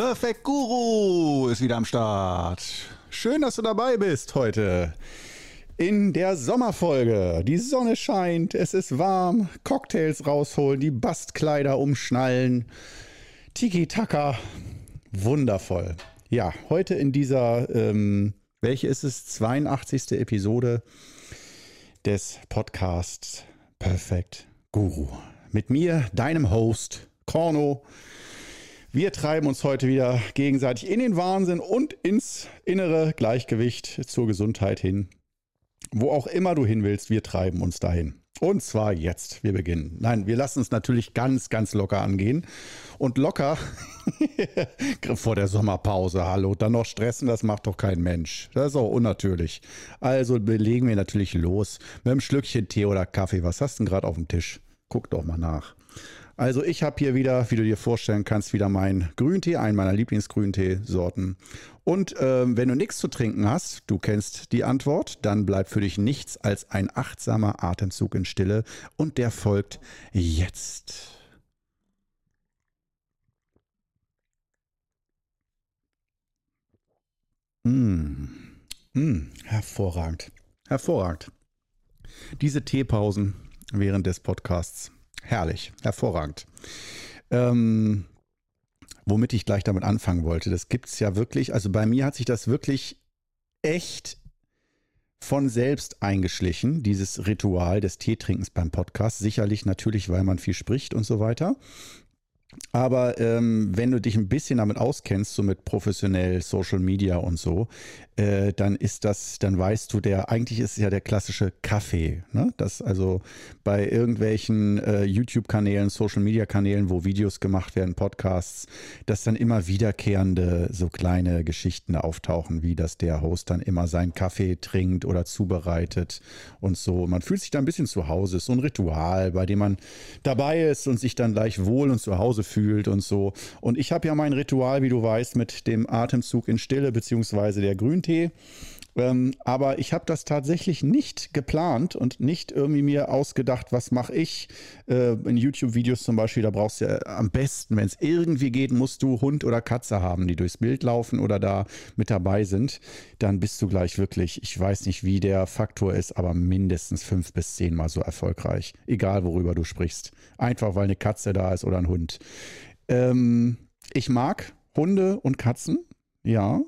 Perfect Guru ist wieder am Start. Schön, dass du dabei bist heute. In der Sommerfolge. Die Sonne scheint, es ist warm, Cocktails rausholen, die Bastkleider umschnallen. Tiki-Taka. Wundervoll. Ja, heute in dieser, ähm, welche ist es? 82. Episode des Podcasts Perfect Guru. Mit mir, deinem Host, Korno. Wir treiben uns heute wieder gegenseitig in den Wahnsinn und ins innere Gleichgewicht zur Gesundheit hin. Wo auch immer du hin willst, wir treiben uns dahin. Und zwar jetzt. Wir beginnen. Nein, wir lassen es natürlich ganz, ganz locker angehen. Und locker vor der Sommerpause, hallo, dann noch stressen, das macht doch kein Mensch. Das ist auch unnatürlich. Also legen wir natürlich los mit einem Schlückchen Tee oder Kaffee. Was hast du denn gerade auf dem Tisch? Guck doch mal nach. Also ich habe hier wieder, wie du dir vorstellen kannst, wieder mein Grüntee, einen meiner Lieblingsgrünteesorten. Und äh, wenn du nichts zu trinken hast, du kennst die Antwort, dann bleibt für dich nichts als ein achtsamer Atemzug in Stille und der folgt jetzt. Mmh. Mmh. Hervorragend. Hervorragend. Diese Teepausen während des Podcasts. Herrlich, hervorragend. Ähm, womit ich gleich damit anfangen wollte, das gibt es ja wirklich, also bei mir hat sich das wirklich echt von selbst eingeschlichen, dieses Ritual des Teetrinkens beim Podcast. Sicherlich natürlich, weil man viel spricht und so weiter. Aber ähm, wenn du dich ein bisschen damit auskennst, so mit professionell Social Media und so, äh, dann ist das, dann weißt du, der eigentlich ist ja der klassische Kaffee. Ne? Das also bei irgendwelchen äh, YouTube-Kanälen, Social Media-Kanälen, wo Videos gemacht werden, Podcasts, dass dann immer wiederkehrende so kleine Geschichten auftauchen, wie dass der Host dann immer seinen Kaffee trinkt oder zubereitet und so. Man fühlt sich da ein bisschen zu Hause. Ist so ein Ritual, bei dem man dabei ist und sich dann gleich wohl und zu Hause Hause fühlt und so. Und ich habe ja mein Ritual, wie du weißt, mit dem Atemzug in Stille beziehungsweise der Grüntee. Ähm, aber ich habe das tatsächlich nicht geplant und nicht irgendwie mir ausgedacht, was mache ich. Äh, in YouTube-Videos zum Beispiel, da brauchst du ja am besten, wenn es irgendwie geht, musst du Hund oder Katze haben, die durchs Bild laufen oder da mit dabei sind. Dann bist du gleich wirklich, ich weiß nicht, wie der Faktor ist, aber mindestens fünf bis zehnmal so erfolgreich. Egal, worüber du sprichst. Einfach, weil eine Katze da ist oder ein Hund. Ähm, ich mag Hunde und Katzen, ja.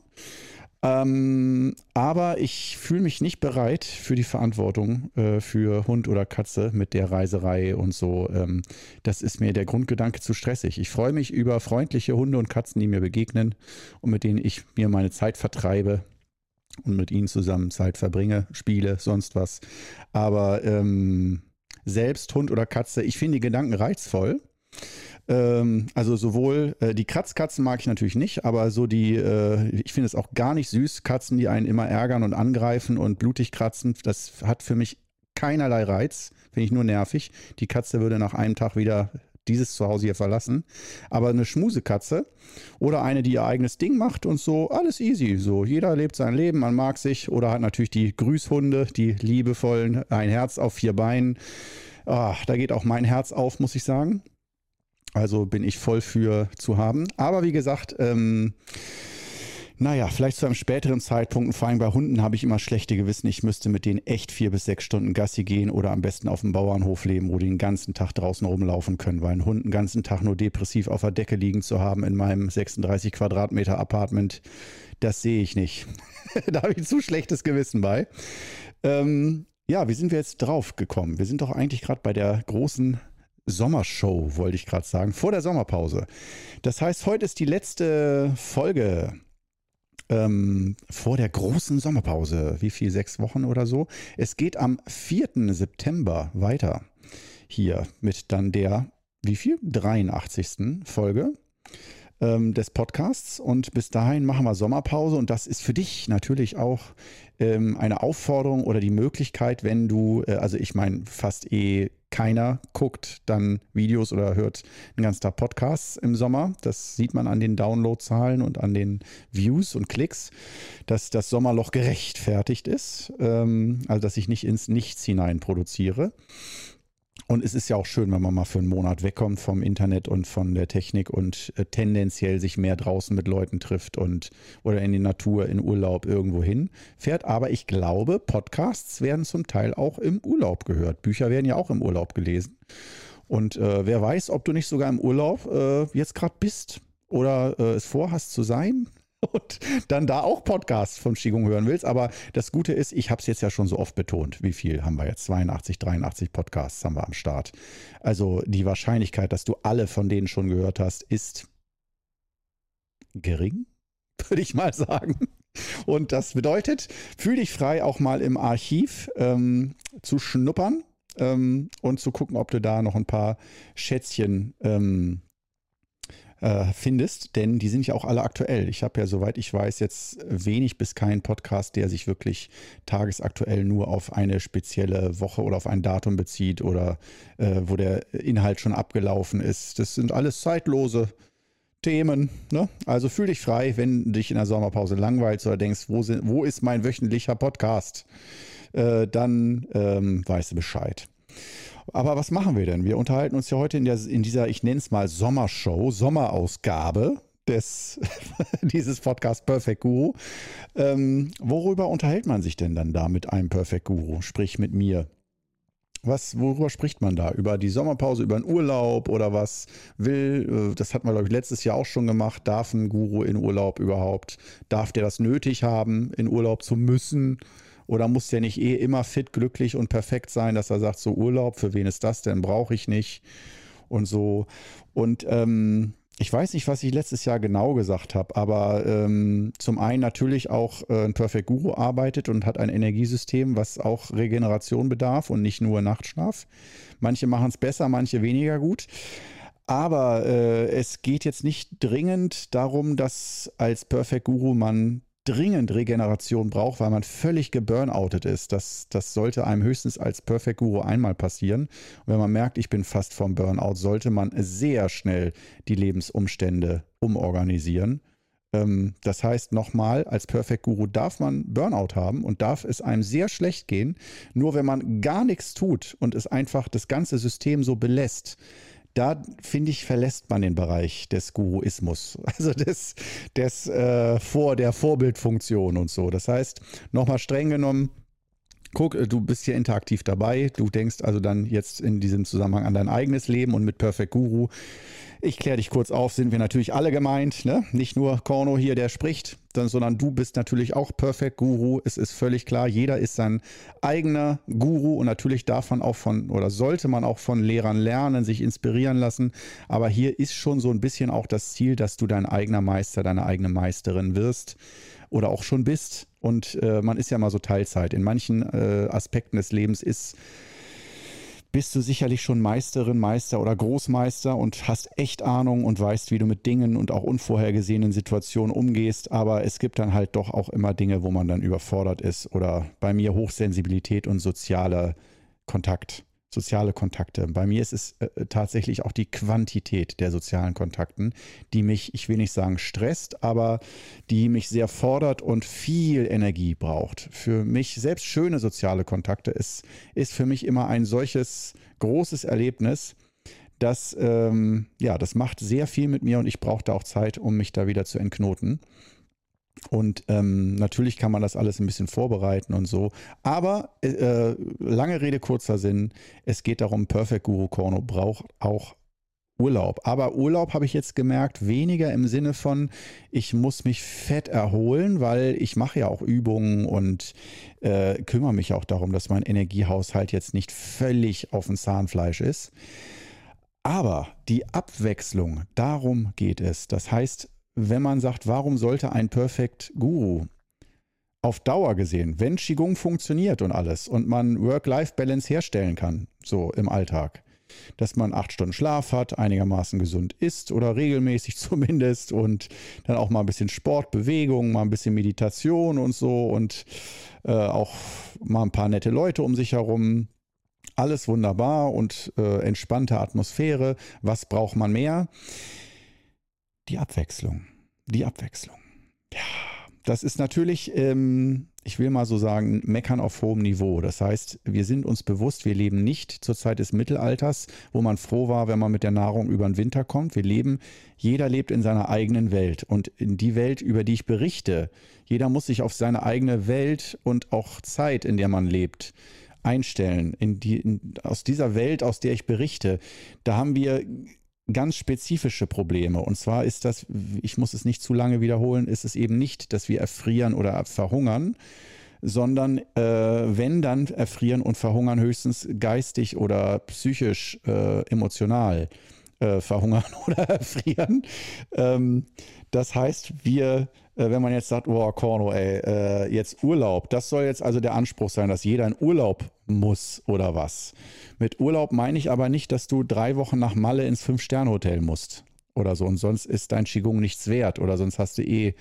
Ähm, aber ich fühle mich nicht bereit für die Verantwortung äh, für Hund oder Katze mit der Reiserei und so. Ähm, das ist mir der Grundgedanke zu stressig. Ich freue mich über freundliche Hunde und Katzen, die mir begegnen und mit denen ich mir meine Zeit vertreibe und mit ihnen zusammen Zeit verbringe, spiele, sonst was. Aber ähm, selbst Hund oder Katze, ich finde die Gedanken reizvoll. Ähm, also sowohl äh, die Kratzkatzen mag ich natürlich nicht, aber so die, äh, ich finde es auch gar nicht süß, Katzen, die einen immer ärgern und angreifen und blutig kratzen, das hat für mich keinerlei Reiz, finde ich nur nervig. Die Katze würde nach einem Tag wieder dieses Zuhause hier verlassen. Aber eine Schmusekatze oder eine, die ihr eigenes Ding macht und so, alles easy. So, jeder lebt sein Leben, man mag sich oder hat natürlich die Grüßhunde, die liebevollen, ein Herz auf vier Beinen. Ah, da geht auch mein Herz auf, muss ich sagen. Also bin ich voll für zu haben. Aber wie gesagt, ähm, naja, vielleicht zu einem späteren Zeitpunkt, vor allem bei Hunden habe ich immer schlechte Gewissen. Ich müsste mit denen echt vier bis sechs Stunden Gassi gehen oder am besten auf dem Bauernhof leben, wo die den ganzen Tag draußen rumlaufen können, weil ein Hund den ganzen Tag nur depressiv auf der Decke liegen zu haben in meinem 36 Quadratmeter Apartment, das sehe ich nicht. da habe ich zu schlechtes Gewissen bei. Ähm, ja, wie sind wir jetzt drauf gekommen? Wir sind doch eigentlich gerade bei der großen Sommershow, wollte ich gerade sagen, vor der Sommerpause. Das heißt, heute ist die letzte Folge ähm, vor der großen Sommerpause. Wie viel? Sechs Wochen oder so. Es geht am 4. September weiter. Hier mit dann der, wie viel? 83. Folge ähm, des Podcasts. Und bis dahin machen wir Sommerpause. Und das ist für dich natürlich auch ähm, eine Aufforderung oder die Möglichkeit, wenn du, äh, also ich meine, fast eh keiner guckt dann Videos oder hört den ganzen Tag Podcasts im Sommer. Das sieht man an den Downloadzahlen und an den Views und Klicks, dass das Sommerloch gerechtfertigt ist. Ähm, also dass ich nicht ins Nichts hinein produziere. Und es ist ja auch schön, wenn man mal für einen Monat wegkommt vom Internet und von der Technik und äh, tendenziell sich mehr draußen mit Leuten trifft und oder in die Natur, in Urlaub irgendwo hin fährt. Aber ich glaube, Podcasts werden zum Teil auch im Urlaub gehört. Bücher werden ja auch im Urlaub gelesen. Und äh, wer weiß, ob du nicht sogar im Urlaub äh, jetzt gerade bist oder äh, es vorhast zu sein und dann da auch Podcasts von Qigong hören willst. Aber das Gute ist, ich habe es jetzt ja schon so oft betont. Wie viel haben wir jetzt? 82, 83 Podcasts haben wir am Start. Also die Wahrscheinlichkeit, dass du alle von denen schon gehört hast, ist gering, würde ich mal sagen. Und das bedeutet, fühl dich frei, auch mal im Archiv ähm, zu schnuppern ähm, und zu gucken, ob du da noch ein paar Schätzchen ähm, äh, findest, denn die sind ja auch alle aktuell. Ich habe ja, soweit ich weiß, jetzt wenig bis keinen Podcast, der sich wirklich tagesaktuell nur auf eine spezielle Woche oder auf ein Datum bezieht oder äh, wo der Inhalt schon abgelaufen ist. Das sind alles zeitlose Themen. Ne? Also fühl dich frei, wenn dich in der Sommerpause langweilst oder denkst, wo, sind, wo ist mein wöchentlicher Podcast? Äh, dann ähm, weißt du Bescheid. Aber was machen wir denn? Wir unterhalten uns ja heute in, der, in dieser, ich nenne es mal Sommershow, Sommerausgabe des, dieses Podcast Perfect Guru. Ähm, worüber unterhält man sich denn dann da mit einem Perfect Guru, sprich mit mir? Was, worüber spricht man da? Über die Sommerpause, über einen Urlaub oder was will? Äh, das hat man, glaube ich, letztes Jahr auch schon gemacht. Darf ein Guru in Urlaub überhaupt? Darf der das nötig haben, in Urlaub zu müssen? Oder muss der nicht eh immer fit, glücklich und perfekt sein, dass er sagt, so Urlaub, für wen ist das denn? Brauche ich nicht. Und so. Und ähm, ich weiß nicht, was ich letztes Jahr genau gesagt habe, aber ähm, zum einen natürlich auch äh, ein Perfect Guru arbeitet und hat ein Energiesystem, was auch Regeneration bedarf und nicht nur Nachtschlaf. Manche machen es besser, manche weniger gut. Aber äh, es geht jetzt nicht dringend darum, dass als Perfect Guru man dringend Regeneration braucht, weil man völlig geburnoutet ist. Das, das sollte einem höchstens als Perfect Guru einmal passieren. Und wenn man merkt, ich bin fast vom Burnout, sollte man sehr schnell die Lebensumstände umorganisieren. Ähm, das heißt nochmal, als Perfect Guru darf man Burnout haben und darf es einem sehr schlecht gehen. Nur wenn man gar nichts tut und es einfach das ganze System so belässt, da finde ich, verlässt man den Bereich des Guruismus, also des, des äh, vor der Vorbildfunktion und so. Das heißt, nochmal streng genommen, guck, du bist hier interaktiv dabei, du denkst also dann jetzt in diesem Zusammenhang an dein eigenes Leben und mit Perfect Guru ich kläre dich kurz auf, sind wir natürlich alle gemeint, ne? Nicht nur Korno hier, der spricht, sondern du bist natürlich auch Perfect Guru. Es ist völlig klar, jeder ist sein eigener Guru und natürlich darf man auch von oder sollte man auch von Lehrern lernen, sich inspirieren lassen. Aber hier ist schon so ein bisschen auch das Ziel, dass du dein eigener Meister, deine eigene Meisterin wirst oder auch schon bist. Und äh, man ist ja mal so Teilzeit. In manchen äh, Aspekten des Lebens ist bist du sicherlich schon Meisterin, Meister oder Großmeister und hast echt Ahnung und weißt, wie du mit Dingen und auch unvorhergesehenen Situationen umgehst. Aber es gibt dann halt doch auch immer Dinge, wo man dann überfordert ist oder bei mir Hochsensibilität und sozialer Kontakt soziale Kontakte. Bei mir ist es äh, äh, tatsächlich auch die Quantität der sozialen Kontakten, die mich, ich will nicht sagen stresst, aber die mich sehr fordert und viel Energie braucht. Für mich, selbst schöne soziale Kontakte, ist, ist für mich immer ein solches großes Erlebnis, das, ähm, ja, das macht sehr viel mit mir und ich brauche da auch Zeit, um mich da wieder zu entknoten. Und ähm, natürlich kann man das alles ein bisschen vorbereiten und so. Aber äh, lange Rede, kurzer Sinn. Es geht darum, Perfect Guru Korno braucht auch Urlaub. Aber Urlaub habe ich jetzt gemerkt, weniger im Sinne von, ich muss mich fett erholen, weil ich mache ja auch Übungen und äh, kümmere mich auch darum, dass mein Energiehaushalt jetzt nicht völlig auf dem Zahnfleisch ist. Aber die Abwechslung, darum geht es. Das heißt, wenn man sagt, warum sollte ein Perfect Guru auf Dauer gesehen, wenn Qigong funktioniert und alles und man Work-Life-Balance herstellen kann, so im Alltag, dass man acht Stunden Schlaf hat, einigermaßen gesund ist oder regelmäßig zumindest und dann auch mal ein bisschen Sport, Bewegung, mal ein bisschen Meditation und so und äh, auch mal ein paar nette Leute um sich herum. Alles wunderbar und äh, entspannte Atmosphäre. Was braucht man mehr? Die Abwechslung. Die Abwechslung. Ja, das ist natürlich ähm, ich will mal so sagen, meckern auf hohem Niveau. Das heißt, wir sind uns bewusst, wir leben nicht zur Zeit des Mittelalters, wo man froh war, wenn man mit der Nahrung über den Winter kommt. Wir leben, jeder lebt in seiner eigenen Welt. Und in die Welt, über die ich berichte, jeder muss sich auf seine eigene Welt und auch Zeit, in der man lebt, einstellen. In die, in, aus dieser Welt, aus der ich berichte, da haben wir ganz spezifische Probleme. Und zwar ist das, ich muss es nicht zu lange wiederholen, ist es eben nicht, dass wir erfrieren oder verhungern, sondern äh, wenn dann erfrieren und verhungern höchstens geistig oder psychisch, äh, emotional äh, verhungern oder erfrieren. Ähm, das heißt, wir, äh, wenn man jetzt sagt, oh Corno, ey, äh, jetzt Urlaub, das soll jetzt also der Anspruch sein, dass jeder in Urlaub muss oder was. Mit Urlaub meine ich aber nicht, dass du drei Wochen nach Malle ins Fünf-Sterne-Hotel musst oder so und sonst ist dein Qigong nichts wert oder sonst hast du eh,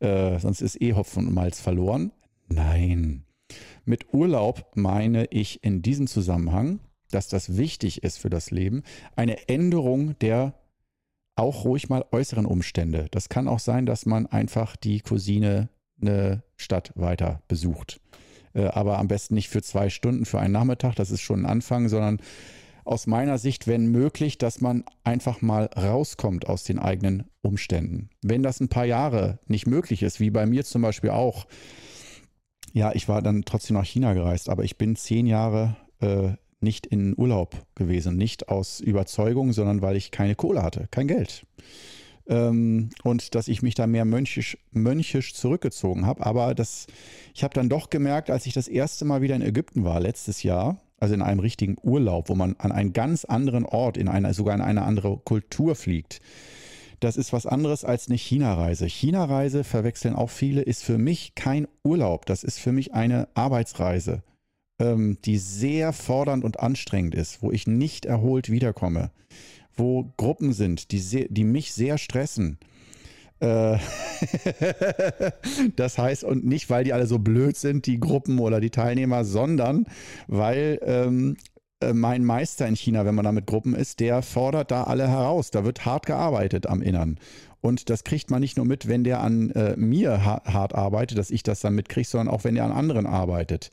äh, sonst ist eh Hopfen und Malz verloren. Nein. Mit Urlaub meine ich in diesem Zusammenhang, dass das wichtig ist für das Leben, eine Änderung der auch ruhig mal äußeren Umstände. Das kann auch sein, dass man einfach die Cousine eine Stadt weiter besucht äh, aber am besten nicht für zwei Stunden, für einen Nachmittag, das ist schon ein Anfang, sondern aus meiner Sicht, wenn möglich, dass man einfach mal rauskommt aus den eigenen Umständen. Wenn das ein paar Jahre nicht möglich ist, wie bei mir zum Beispiel auch, ja, ich war dann trotzdem nach China gereist, aber ich bin zehn Jahre äh, nicht in Urlaub gewesen. Nicht aus Überzeugung, sondern weil ich keine Kohle hatte, kein Geld ähm, und dass ich mich da mehr mönchisch, mönchisch zurückgezogen habe. Aber das, ich habe dann doch gemerkt, als ich das erste Mal wieder in Ägypten war, letztes Jahr, also in einem richtigen Urlaub, wo man an einen ganz anderen Ort, in einer, sogar in eine andere Kultur fliegt. Das ist was anderes als eine China-Reise. China-Reise verwechseln auch viele, ist für mich kein Urlaub. Das ist für mich eine Arbeitsreise, ähm, die sehr fordernd und anstrengend ist, wo ich nicht erholt wiederkomme wo Gruppen sind, die, sehr, die mich sehr stressen. Äh, das heißt, und nicht, weil die alle so blöd sind, die Gruppen oder die Teilnehmer, sondern weil ähm, äh, mein Meister in China, wenn man da mit Gruppen ist, der fordert da alle heraus. Da wird hart gearbeitet am Innern. Und das kriegt man nicht nur mit, wenn der an äh, mir hart arbeitet, dass ich das dann mitkriege, sondern auch, wenn er an anderen arbeitet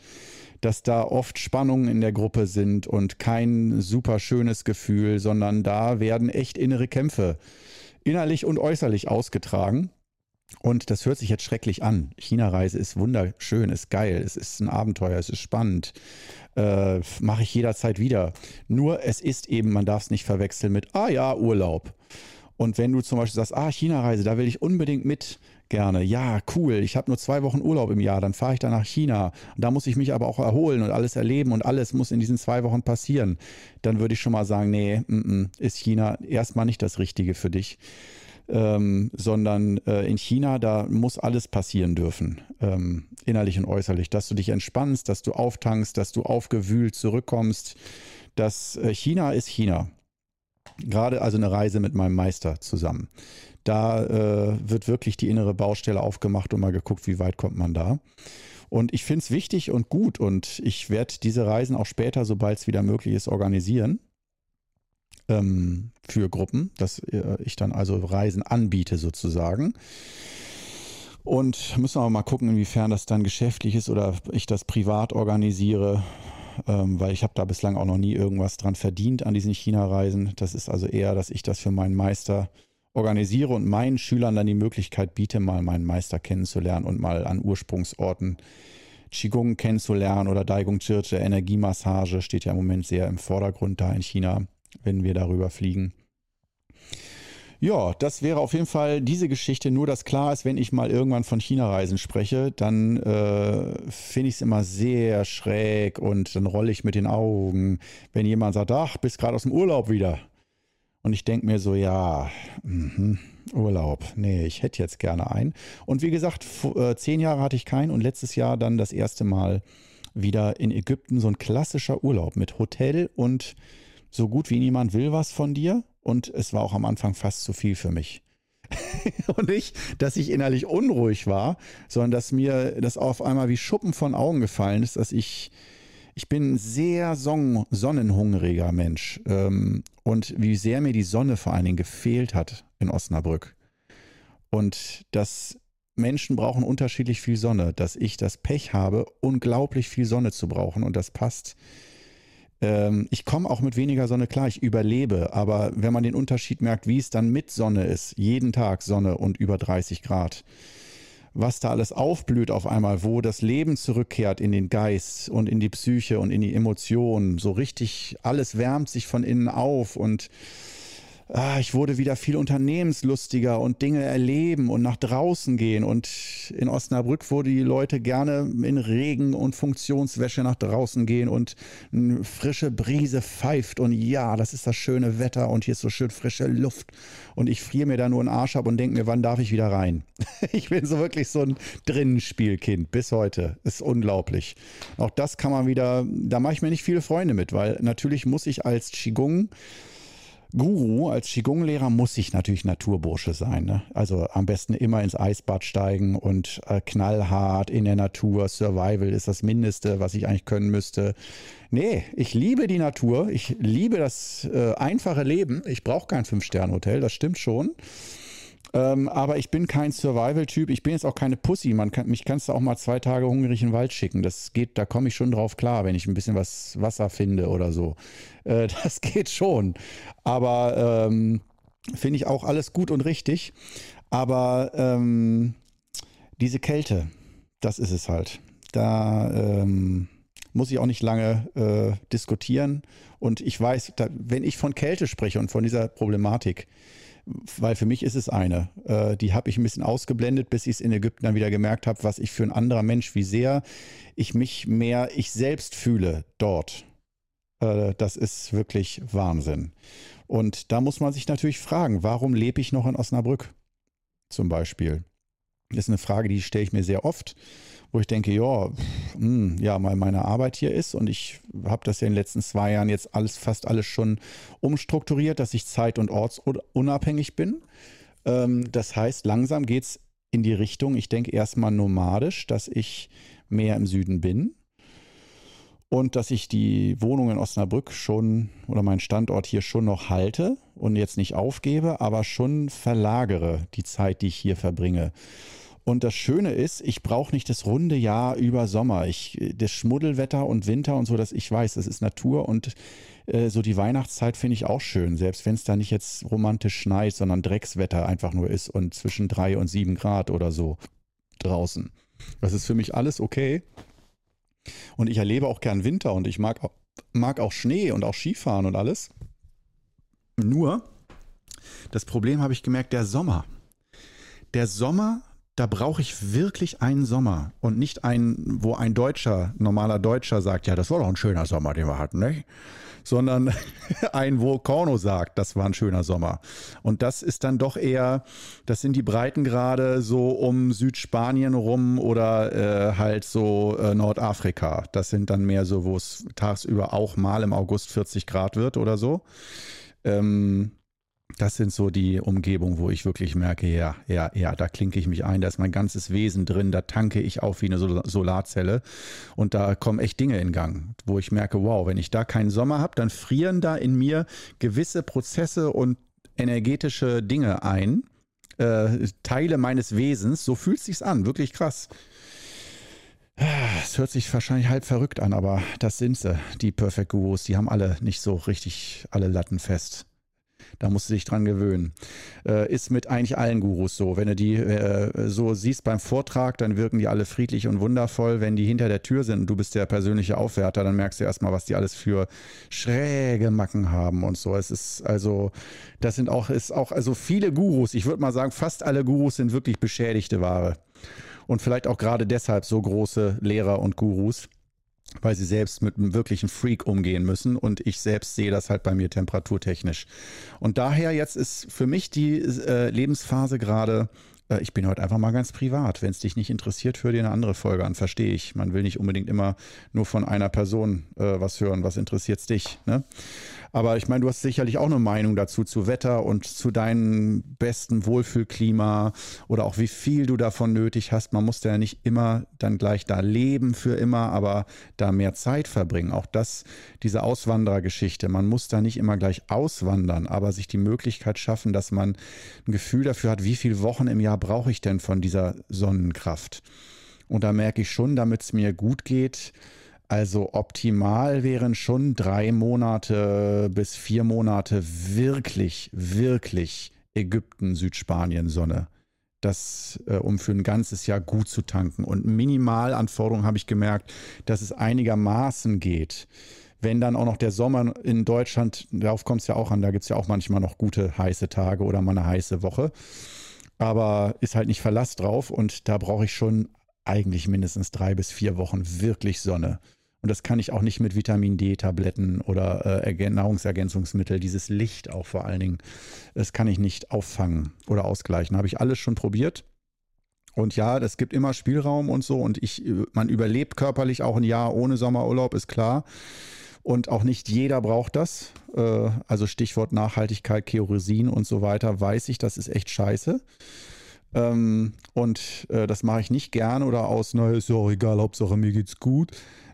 dass da oft Spannungen in der Gruppe sind und kein super schönes Gefühl, sondern da werden echt innere Kämpfe innerlich und äußerlich ausgetragen. Und das hört sich jetzt schrecklich an. China-Reise ist wunderschön, ist geil, es ist ein Abenteuer, es ist spannend. Äh, Mache ich jederzeit wieder. Nur es ist eben, man darf es nicht verwechseln mit, ah ja, Urlaub. Und wenn du zum Beispiel sagst, ah, China-Reise, da will ich unbedingt mit, gerne. Ja, cool. Ich habe nur zwei Wochen Urlaub im Jahr, dann fahre ich da nach China. Da muss ich mich aber auch erholen und alles erleben und alles muss in diesen zwei Wochen passieren. Dann würde ich schon mal sagen, nee, m -m, ist China erstmal nicht das Richtige für dich. Ähm, sondern äh, in China, da muss alles passieren dürfen, ähm, innerlich und äußerlich, dass du dich entspannst, dass du auftankst, dass du aufgewühlt zurückkommst. Das äh, China ist China. Gerade also eine Reise mit meinem Meister zusammen. Da äh, wird wirklich die innere Baustelle aufgemacht und mal geguckt, wie weit kommt man da. Und ich finde es wichtig und gut und ich werde diese Reisen auch später, sobald es wieder möglich ist, organisieren ähm, für Gruppen, dass äh, ich dann also Reisen anbiete sozusagen. Und müssen wir mal gucken, inwiefern das dann geschäftlich ist oder ich das privat organisiere, ähm, weil ich habe da bislang auch noch nie irgendwas dran verdient an diesen China-Reisen. Das ist also eher, dass ich das für meinen Meister organisiere und meinen Schülern dann die Möglichkeit biete, mal meinen Meister kennenzulernen und mal an Ursprungsorten Qigong kennenzulernen oder Daigung Chirche, Energiemassage steht ja im Moment sehr im Vordergrund da in China, wenn wir darüber fliegen. Ja, das wäre auf jeden Fall diese Geschichte. Nur, dass klar ist, wenn ich mal irgendwann von China-Reisen spreche, dann äh, finde ich es immer sehr schräg und dann rolle ich mit den Augen, wenn jemand sagt, ach, bist gerade aus dem Urlaub wieder. Und ich denke mir so, ja, mh, Urlaub, nee, ich hätte jetzt gerne einen. Und wie gesagt, äh, zehn Jahre hatte ich keinen und letztes Jahr dann das erste Mal wieder in Ägypten so ein klassischer Urlaub mit Hotel und so gut wie niemand will was von dir. Und es war auch am Anfang fast zu viel für mich. und nicht, dass ich innerlich unruhig war, sondern dass mir das auf einmal wie Schuppen von Augen gefallen ist, dass ich ich bin ein sehr son sonnenhungriger Mensch ähm, und wie sehr mir die Sonne vor allen Dingen gefehlt hat in Osnabrück. Und das Menschen brauchen unterschiedlich viel Sonne, dass ich das Pech habe, unglaublich viel Sonne zu brauchen und das passt. Ähm, ich komme auch mit weniger Sonne klar, ich überlebe, aber wenn man den Unterschied merkt, wie es dann mit Sonne ist, jeden Tag Sonne und über 30 Grad, was da alles aufblüht auf einmal, wo das Leben zurückkehrt in den Geist und in die Psyche und in die Emotionen, so richtig alles wärmt sich von innen auf und ah, ich wurde wieder viel unternehmenslustiger und Dinge erleben und nach draußen gehen. Und in Osnabrück, wo die Leute gerne in Regen und Funktionswäsche nach draußen gehen und eine frische Brise pfeift. Und ja, das ist das schöne Wetter und hier ist so schön frische Luft. Und ich friere mir da nur einen Arsch ab und denke mir, wann darf ich wieder rein? ich bin so wirklich so ein Drinnenspielkind bis heute. Ist unglaublich. Auch das kann man wieder, da mache ich mir nicht viele Freunde mit, weil natürlich muss ich als Qigong Guru, als Qigong-Lehrer muss ich natürlich Naturbursche sein. Ne? Also am besten immer ins Eisbad steigen und äh, knallhart in der Natur. Survival ist das Mindeste, was ich eigentlich können müsste. Nee, ich liebe die Natur. Ich liebe das äh, einfache Leben. Ich brauche kein Fünf-Sterne-Hotel, das stimmt schon. Ähm, aber ich bin kein Survival-Typ. Ich bin jetzt auch keine Pussy. Man kann, mich kannst du auch mal zwei Tage hungrig in den Wald schicken. Das geht, da komme ich schon drauf klar, wenn ich ein bisschen was Wasser finde oder so. Äh, das geht schon. Aber ähm, finde ich auch alles gut und richtig. Aber ähm, diese Kälte, das ist es halt. Da ähm, muss ich auch nicht lange äh, diskutieren. Und ich weiß, da, wenn ich von Kälte spreche und von dieser Problematik, weil für mich ist es eine. Äh, die habe ich ein bisschen ausgeblendet, bis ich es in Ägypten dann wieder gemerkt habe, was ich für ein anderer Mensch, wie sehr ich mich mehr ich selbst fühle dort. Äh, das ist wirklich Wahnsinn. Und da muss man sich natürlich fragen, warum lebe ich noch in Osnabrück zum Beispiel? Das ist eine Frage, die stelle ich mir sehr oft wo ich denke, ja, mh, hm, ja, weil meine Arbeit hier ist und ich habe das ja in den letzten zwei Jahren jetzt alles, fast alles schon umstrukturiert, dass ich zeit- und ortsunabhängig bin. Ähm, das heißt, langsam geht es in die Richtung, ich denke erstmal nomadisch, dass ich mehr im Süden bin und dass ich die Wohnung in Osnabrück schon oder meinen Standort hier schon noch halte und jetzt nicht aufgebe, aber schon verlagere die Zeit, die ich hier verbringe. Und das Schöne ist, ich brauche nicht das runde Jahr über Sommer. Ich, das Schmuddelwetter und Winter und so, dass ich weiß, das ist Natur und äh, so die Weihnachtszeit finde ich auch schön, selbst wenn es da nicht jetzt romantisch schneit, sondern Dreckswetter einfach nur ist und zwischen drei und sieben Grad oder so draußen. Das ist für mich alles okay. Und ich erlebe auch gern Winter und ich mag mag auch Schnee und auch Skifahren und alles. Nur, das Problem habe ich gemerkt, der Sommer. Der Sommer da brauche ich wirklich einen Sommer und nicht einen, wo ein Deutscher, normaler Deutscher sagt, ja, das war doch ein schöner Sommer, den wir hatten, nicht? Sondern ein, wo Korno sagt, das war ein schöner Sommer. Und das ist dann doch eher, das sind die Breitengrade so um Südspanien rum oder äh, halt so äh, Nordafrika. Das sind dann mehr so, wo es tagsüber auch mal im August 40 Grad wird oder so. Ähm, das sind so die Umgebungen, wo ich wirklich merke, ja, ja, ja, da klinke ich mich ein, da ist mein ganzes Wesen drin, da tanke ich auf wie eine Solarzelle und da kommen echt Dinge in Gang, wo ich merke, wow, wenn ich da keinen Sommer habe, dann frieren da in mir gewisse Prozesse und energetische Dinge ein, äh, Teile meines Wesens, so fühlt es sich an, wirklich krass. Es hört sich wahrscheinlich halb verrückt an, aber das sind sie, die Perfect Gurus. Die haben alle nicht so richtig alle Latten fest. Da musst du dich dran gewöhnen. Äh, ist mit eigentlich allen Gurus so. Wenn du die äh, so siehst beim Vortrag, dann wirken die alle friedlich und wundervoll. Wenn die hinter der Tür sind und du bist der persönliche Aufwärter, dann merkst du erstmal, was die alles für schräge Macken haben und so. Es ist also, das sind auch, ist auch, also viele Gurus, ich würde mal sagen, fast alle Gurus sind wirklich beschädigte Ware. Und vielleicht auch gerade deshalb so große Lehrer und Gurus weil sie selbst mit einem wirklichen Freak umgehen müssen und ich selbst sehe das halt bei mir temperaturtechnisch. Und daher jetzt ist für mich die äh, Lebensphase gerade, äh, ich bin heute einfach mal ganz privat. Wenn es dich nicht interessiert, hör dir eine andere Folge an, verstehe ich. Man will nicht unbedingt immer nur von einer Person äh, was hören, was interessiert dich. Ne? Aber ich meine, du hast sicherlich auch eine Meinung dazu, zu Wetter und zu deinem besten Wohlfühlklima oder auch wie viel du davon nötig hast. Man muss ja nicht immer dann gleich da leben für immer, aber da mehr Zeit verbringen. Auch das, diese Auswanderergeschichte. Man muss da nicht immer gleich auswandern, aber sich die Möglichkeit schaffen, dass man ein Gefühl dafür hat, wie viele Wochen im Jahr brauche ich denn von dieser Sonnenkraft. Und da merke ich schon, damit es mir gut geht, also optimal wären schon drei Monate bis vier Monate wirklich, wirklich Ägypten, Südspanien Sonne. Das, äh, um für ein ganzes Jahr gut zu tanken. Und Minimalanforderungen habe ich gemerkt, dass es einigermaßen geht. Wenn dann auch noch der Sommer in Deutschland, darauf kommt es ja auch an, da gibt es ja auch manchmal noch gute heiße Tage oder mal eine heiße Woche. Aber ist halt nicht Verlass drauf und da brauche ich schon eigentlich mindestens drei bis vier Wochen wirklich Sonne. Und das kann ich auch nicht mit Vitamin D-Tabletten oder äh, Nahrungsergänzungsmittel, dieses Licht auch vor allen Dingen, das kann ich nicht auffangen oder ausgleichen. Habe ich alles schon probiert. Und ja, es gibt immer Spielraum und so. Und ich, man überlebt körperlich auch ein Jahr ohne Sommerurlaub, ist klar. Und auch nicht jeder braucht das. Äh, also Stichwort Nachhaltigkeit, Kerosin und so weiter, weiß ich, das ist echt scheiße. Ähm, und äh, das mache ich nicht gerne oder aus, naja, ist ja auch egal, Hauptsache mir geht's gut.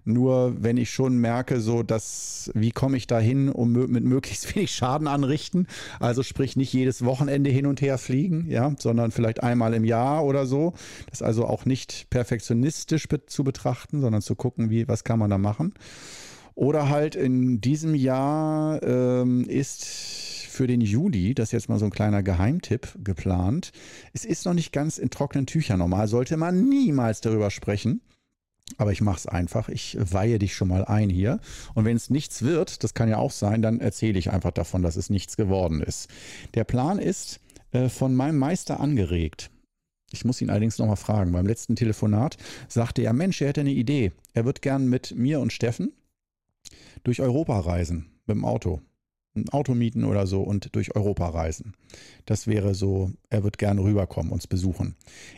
Nur wenn ich schon merke, so dass, wie komme ich da hin, um mit möglichst wenig Schaden anrichten? Also sprich nicht jedes Wochenende hin und her fliegen, ja, sondern vielleicht einmal im Jahr oder so. Das also auch nicht perfektionistisch be zu betrachten, sondern zu gucken, wie, was kann man da machen. Oder halt in diesem Jahr ähm, ist für den Juli, das ist jetzt mal so ein kleiner Geheimtipp geplant. Es ist noch nicht ganz in trockenen Tüchern. Normal sollte man niemals darüber sprechen. Aber ich mache es einfach. Ich weihe dich schon mal ein hier. Und wenn es nichts wird, das kann ja auch sein, dann erzähle ich einfach davon, dass es nichts geworden ist. Der Plan ist äh, von meinem Meister angeregt. Ich muss ihn allerdings nochmal fragen. Beim letzten Telefonat sagte er, Mensch, er hätte eine Idee. Er wird gern mit mir und Steffen durch Europa reisen mit dem Auto ein Auto mieten oder so und durch Europa reisen. Das wäre so, er wird gerne rüberkommen, uns besuchen.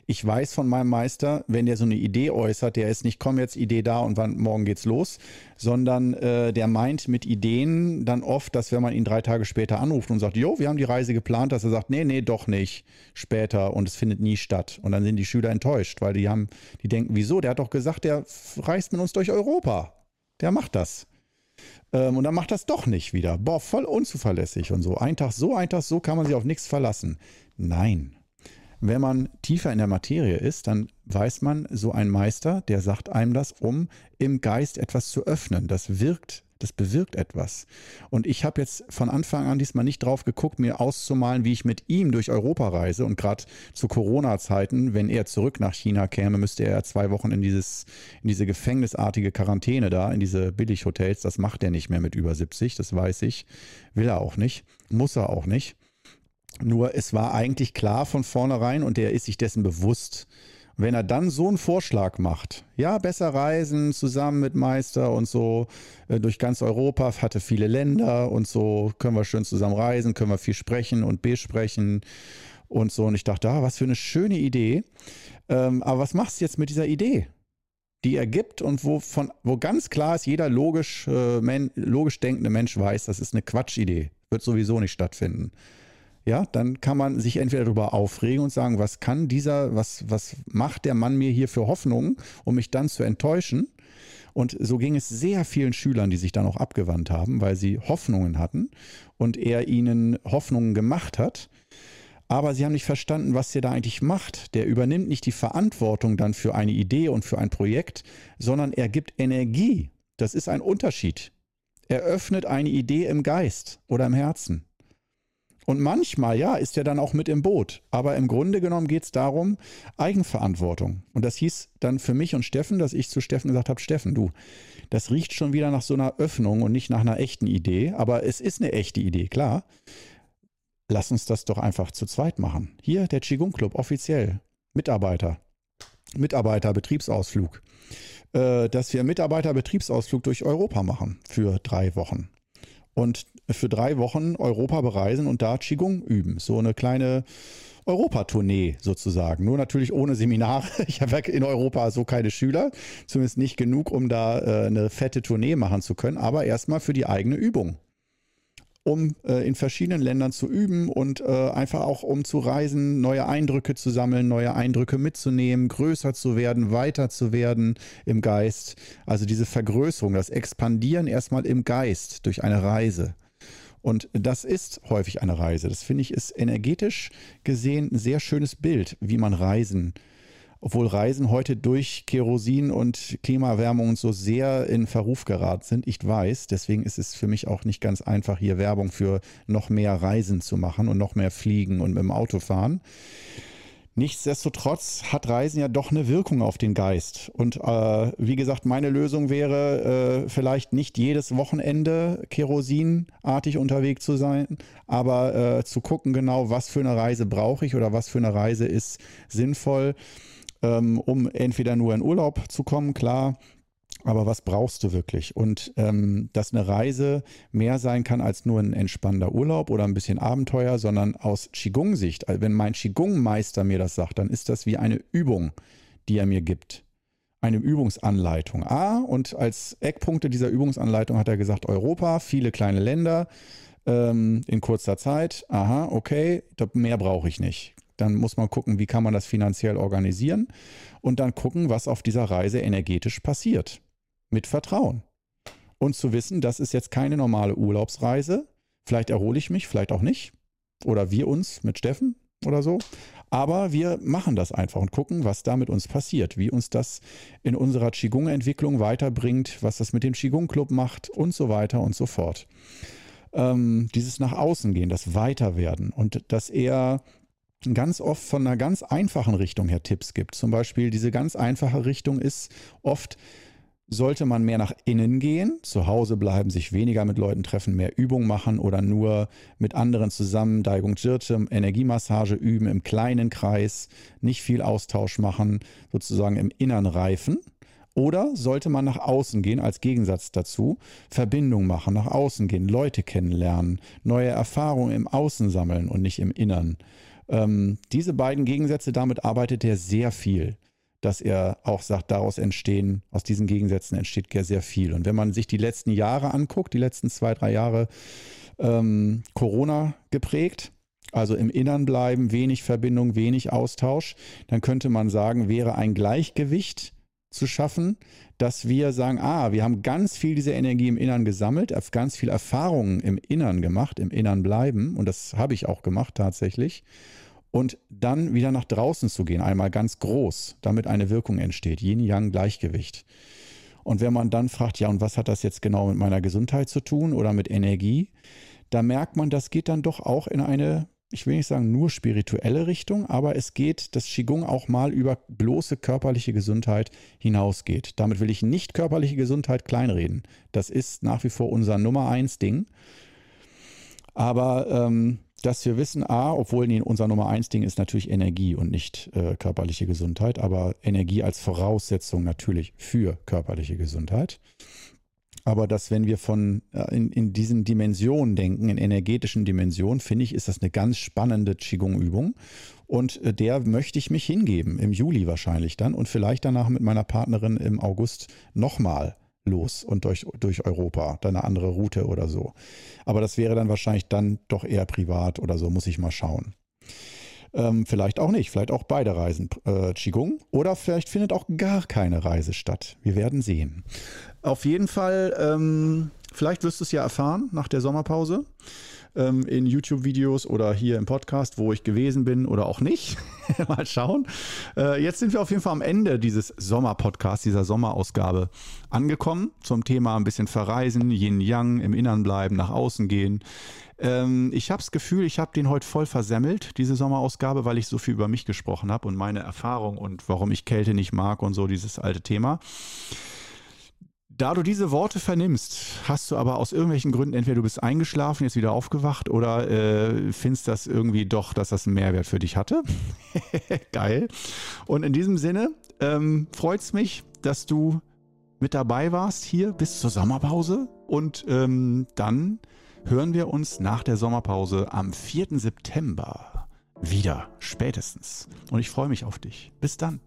Ich weiß von meinem Meister, wenn der so eine Idee äußert, der ist nicht, komm jetzt Idee da und wann, morgen geht's los, sondern äh, der meint mit Ideen dann oft, dass wenn man ihn drei Tage später anruft und sagt, jo, wir haben die Reise geplant, dass er sagt, nee, nee, doch nicht, später und es findet nie statt. Und dann sind die Schüler enttäuscht, weil die haben, die denken, wieso? Der hat doch gesagt, der reist mit uns durch Europa. Der macht das. Ähm, und dann macht das doch nicht wieder. Boah, voll unzuverlässig und so. Ein Tag so, ein Tag so kann man sich auf nichts verlassen. Nein. Wenn man tiefer in der Materie ist, dann weiß man, so ein Meister, der sagt einem das, um im Geist etwas zu öffnen. Das wirkt das bewirkt etwas. Und ich habe jetzt von Anfang an diesmal nicht drauf geguckt, mir auszumalen, wie ich mit ihm durch Europa reise. Und gerade zu Corona-Zeiten, wenn er zurück nach China käme, müsste er zwei Wochen in, dieses, in diese gefängnisartige Quarantäne da, in diese Billighotels. Das macht er nicht mehr mit über 70, das weiß ich. Will er auch nicht. Muss er auch nicht. Nur es war eigentlich klar von vornherein und er ist sich dessen bewusst, wenn er dann so einen Vorschlag macht, ja, besser reisen zusammen mit Meister und so äh, durch ganz Europa, hatte viele Länder und so können wir schön zusammen reisen, können wir viel sprechen und besprechen und so. Und ich dachte, ah, was für eine schöne Idee. Ähm, aber was machst du jetzt mit dieser Idee? die er gibt und wo, von, wo ganz klar ist, jeder logisch, äh, men, logisch denkende Mensch weiß, das ist eine Quatschidee. Wird sowieso nicht stattfinden ja, dann kann man sich entweder darüber aufregen und sagen, was kann dieser, was, was macht der Mann mir hier für Hoffnungen, um mich dann zu enttäuschen? Und so ging es sehr vielen Schülern, die sich dann auch abgewandt haben, weil sie Hoffnungen hatten und er ihnen Hoffnungen gemacht hat. Aber sie haben nicht verstanden, was der da eigentlich macht. Der übernimmt nicht die Verantwortung dann für eine Idee und für ein Projekt, sondern er gibt Energie. Das ist ein Unterschied. Er öffnet eine Idee im Geist oder im Herzen. Und manchmal, ja, ist er dann auch mit im Boot. Aber im Grunde genommen geht es darum, Eigenverantwortung. Und das hieß dann für mich und Steffen, dass ich zu Steffen gesagt habe, Steffen, du, das riecht schon wieder nach so einer Öffnung und nicht nach einer echten Idee. Aber es ist eine echte Idee, klar. Lass uns das doch einfach zu zweit machen. Hier der Qigong Club, offiziell. Mitarbeiter. Mitarbeiter-Betriebsausflug. Äh, dass wir Mitarbeiter-Betriebsausflug durch Europa machen für drei Wochen und für drei Wochen Europa bereisen und da Qigong üben. So eine kleine Europatournee sozusagen. Nur natürlich ohne Seminare. Ich habe in Europa so keine Schüler, zumindest nicht genug, um da äh, eine fette Tournee machen zu können, aber erstmal für die eigene Übung. Um äh, in verschiedenen Ländern zu üben und äh, einfach auch um zu reisen, neue Eindrücke zu sammeln, neue Eindrücke mitzunehmen, größer zu werden, weiter zu werden im Geist. Also diese Vergrößerung, das Expandieren erstmal im Geist durch eine Reise. Und das ist häufig eine Reise. Das finde ich ist energetisch gesehen ein sehr schönes Bild, wie man Reisen obwohl Reisen heute durch Kerosin und Klimaerwärmung so sehr in Verruf geraten sind. Ich weiß, deswegen ist es für mich auch nicht ganz einfach, hier Werbung für noch mehr Reisen zu machen und noch mehr Fliegen und mit dem Auto fahren. Nichtsdestotrotz hat Reisen ja doch eine Wirkung auf den Geist. Und äh, wie gesagt, meine Lösung wäre äh, vielleicht nicht jedes Wochenende kerosinartig unterwegs zu sein, aber äh, zu gucken genau, was für eine Reise brauche ich oder was für eine Reise ist sinnvoll ähm, um entweder nur in Urlaub zu kommen, klar, aber was brauchst du wirklich? Und ähm, dass eine Reise mehr sein kann als nur ein entspannender Urlaub oder ein bisschen Abenteuer, sondern aus Qigong-Sicht, also wenn mein Qigong-Meister mir das sagt, dann ist das wie eine Übung, die er mir gibt. Eine Übungsanleitung. Ah, und als Eckpunkte dieser Übungsanleitung hat er gesagt, Europa, viele kleine Länder ähm, in kurzer Zeit. Aha, okay, mehr brauche ich nicht. Dann muss man gucken, wie kann man das finanziell organisieren und dann gucken, was auf dieser Reise energetisch passiert. Mit Vertrauen. Und zu wissen, das ist jetzt keine normale Urlaubsreise. Vielleicht erhole ich mich, vielleicht auch nicht. Oder wir uns mit Steffen oder so. Aber wir machen das einfach und gucken, was da mit uns passiert, wie uns das in unserer Qigong-Entwicklung weiterbringt, was das mit dem Qigong-Club macht und so weiter und so fort. Ähm, dieses nach außen gehen, das Weiterwerden und das eher ganz oft von einer ganz einfachen Richtung her Tipps gibt. Zum Beispiel diese ganz einfache Richtung ist oft, sollte man mehr nach innen gehen, zu Hause bleiben, sich weniger mit Leuten treffen, mehr Übung machen oder nur mit anderen zusammen Daigung Jirte, Energiemassage üben im kleinen Kreis, nicht viel Austausch machen, sozusagen im Innern reifen. Oder sollte man nach außen gehen, als Gegensatz dazu, Verbindung machen, nach außen gehen, Leute kennenlernen, neue Erfahrungen im Außen sammeln und nicht im Innern. Ähm, diese beiden Gegensätze, damit arbeitet er sehr viel, dass er auch sagt, daraus entstehen, aus diesen Gegensätzen entsteht sehr viel. Und wenn man sich die letzten Jahre anguckt, die letzten zwei, drei Jahre ähm, Corona geprägt, also im Innern bleiben, wenig Verbindung, wenig Austausch, dann könnte man sagen, wäre ein Gleichgewicht zu schaffen, dass wir sagen, ah, wir haben ganz viel diese Energie im Innern gesammelt, ganz viel Erfahrungen im Innern gemacht, im Innern bleiben und das habe ich auch gemacht tatsächlich und dann wieder nach draußen zu gehen, einmal ganz groß, damit eine Wirkung entsteht, Yin-Yang-Gleichgewicht. Und wenn man dann fragt, ja, und was hat das jetzt genau mit meiner Gesundheit zu tun oder mit Energie, da merkt man, das geht dann doch auch in eine, ich will nicht sagen nur spirituelle Richtung, aber es geht, dass Qigong auch mal über bloße körperliche Gesundheit hinausgeht. Damit will ich nicht körperliche Gesundheit kleinreden. Das ist nach wie vor unser Nummer eins Ding. Aber ähm, dass wir wissen, A, obwohl nee, unser Nummer eins Ding ist natürlich Energie und nicht äh, körperliche Gesundheit, aber Energie als Voraussetzung natürlich für körperliche Gesundheit. Aber dass, wenn wir von äh, in, in diesen Dimensionen denken, in energetischen Dimensionen, finde ich, ist das eine ganz spannende Qigong-Übung. Und äh, der möchte ich mich hingeben, im Juli wahrscheinlich dann und vielleicht danach mit meiner Partnerin im August nochmal los und durch, durch Europa, dann eine andere Route oder so. Aber das wäre dann wahrscheinlich dann doch eher privat oder so, muss ich mal schauen. Ähm, vielleicht auch nicht, vielleicht auch beide Reisen äh, Qigong oder vielleicht findet auch gar keine Reise statt. Wir werden sehen. Auf jeden Fall, ähm, vielleicht wirst du es ja erfahren nach der Sommerpause ähm, in YouTube-Videos oder hier im Podcast, wo ich gewesen bin oder auch nicht. Mal schauen. Äh, jetzt sind wir auf jeden Fall am Ende dieses Sommerpodcasts, dieser Sommerausgabe angekommen. Zum Thema ein bisschen verreisen, Yin-Yang, im Innern bleiben, nach außen gehen. Ähm, ich habe das Gefühl, ich habe den heute voll versemmelt, diese Sommerausgabe, weil ich so viel über mich gesprochen habe und meine Erfahrung und warum ich Kälte nicht mag und so dieses alte Thema. Da du diese Worte vernimmst, hast du aber aus irgendwelchen Gründen, entweder du bist eingeschlafen, jetzt wieder aufgewacht oder äh, findest das irgendwie doch, dass das einen Mehrwert für dich hatte. Geil. Und in diesem Sinne ähm, freut es mich, dass du mit dabei warst hier bis zur Sommerpause. Und ähm, dann hören wir uns nach der Sommerpause am 4. September wieder, spätestens. Und ich freue mich auf dich. Bis dann.